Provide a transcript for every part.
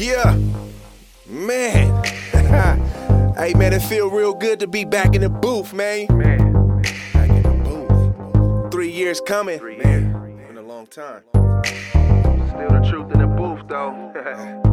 Yeah, man. hey, man, it feel real good to be back in the booth, man. Back in the booth. Three years coming, man. Been a long time. Still the truth in the booth, though.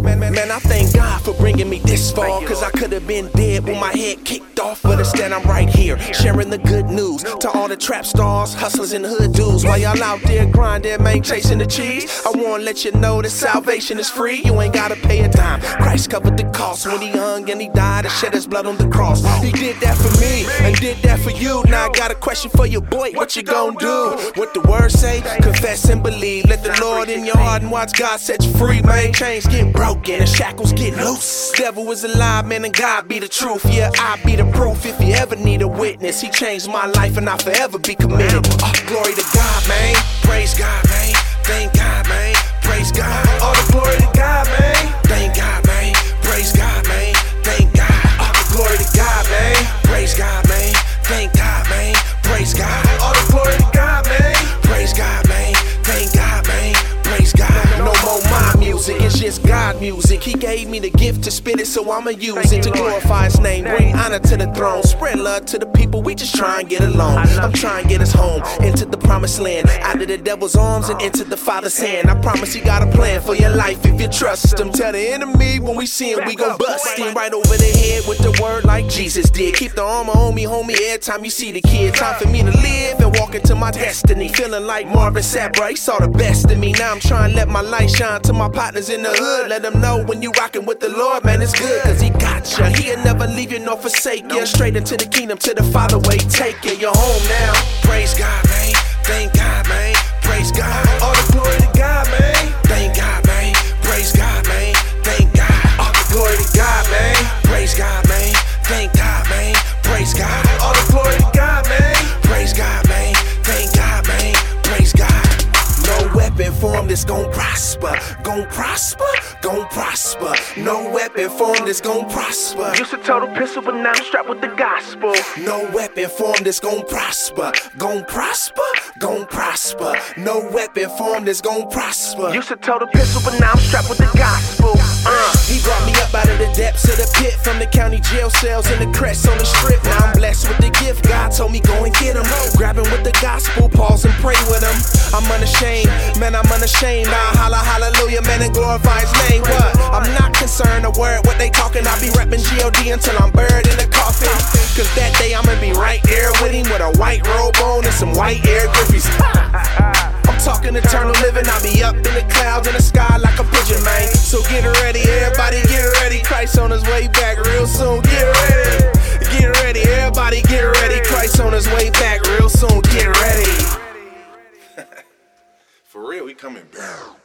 Man, man, man, I thank God for bringing me this far. Cause I could have been dead with my head kicked off. But instead, I'm right here, sharing the good news to all the trap stars, hustlers, and hood dudes. While y'all out there grinding, man, chasing the cheese. I wanna let you know that salvation is free. You ain't gotta pay a dime. Christ covered the cost when he hung and he died and shed his blood on the cross. He did that for me and did that for you. Now I got a question for you, boy. What you gonna do? What the word say? Confess and believe. Let the Lord in your heart and watch God set you free, man. Chains get broken and shackles get loose. Devil is alive, man, and God be the truth. Yeah, I be the proof. If you ever need a witness, He changed my life and I'll forever be committed. Oh, glory to God, man. Praise God, man. Thank God, man. Music. He gave me the gift to spit it, so I'ma use it to glorify His name, bring honor to the throne, spread love to the people. We just try and get along. I'm trying to get us home into the promised land, out of the devil's arms and into the Father's hand. I promise He got a plan for your life if you trust Him. Tell the enemy when we see Him, we gon' bust Him right over the head with the word like Jesus did. Keep the armor on me, homie, every time you see the kid. Time for me to live and walk into my destiny. Feeling like Marvin Sapp, he saw the best in me. Now I'm trying to let my light shine to my partners in the hood. Let them know when you rockin' with the Lord, man, it's good. Cause he got ya. He'll never leave you nor forsake you. Straight into the kingdom, to the Father way take you. You're home now. Praise God, man. Prosper. Gon' prosper. Gon' prosper. No weapon formed that's gon' prosper. Used to tote a pistol, but now I'm strapped with the gospel. No weapon formed that's gon' prosper. Gon' prosper. Gon' prosper. No weapon formed that's gon' prosper. Used to tote a pistol, but now I'm strapped with the gospel. Uh. He brought me up out of the depths of the pit from the county jail cells and the crest on the strip. Now I'm blessed with the gift. God told me go and get him. Grab him with the gospel, pause and pray with him. I'm unashamed, man, I'm unashamed. I holla hallelujah, man, and glorify his name. What? I'm not concerned a word what they talking. I be reppin' G.O.D. until I'm buried in the coffin. Cause that day I'ma be right there with him with a white robe on and some white Air Griffeys. I'm talking eternal living. I'll be up in the clouds in the sky like a pigeon, man. So get ready, everybody get ready. Christ on his way back real soon. Coming back.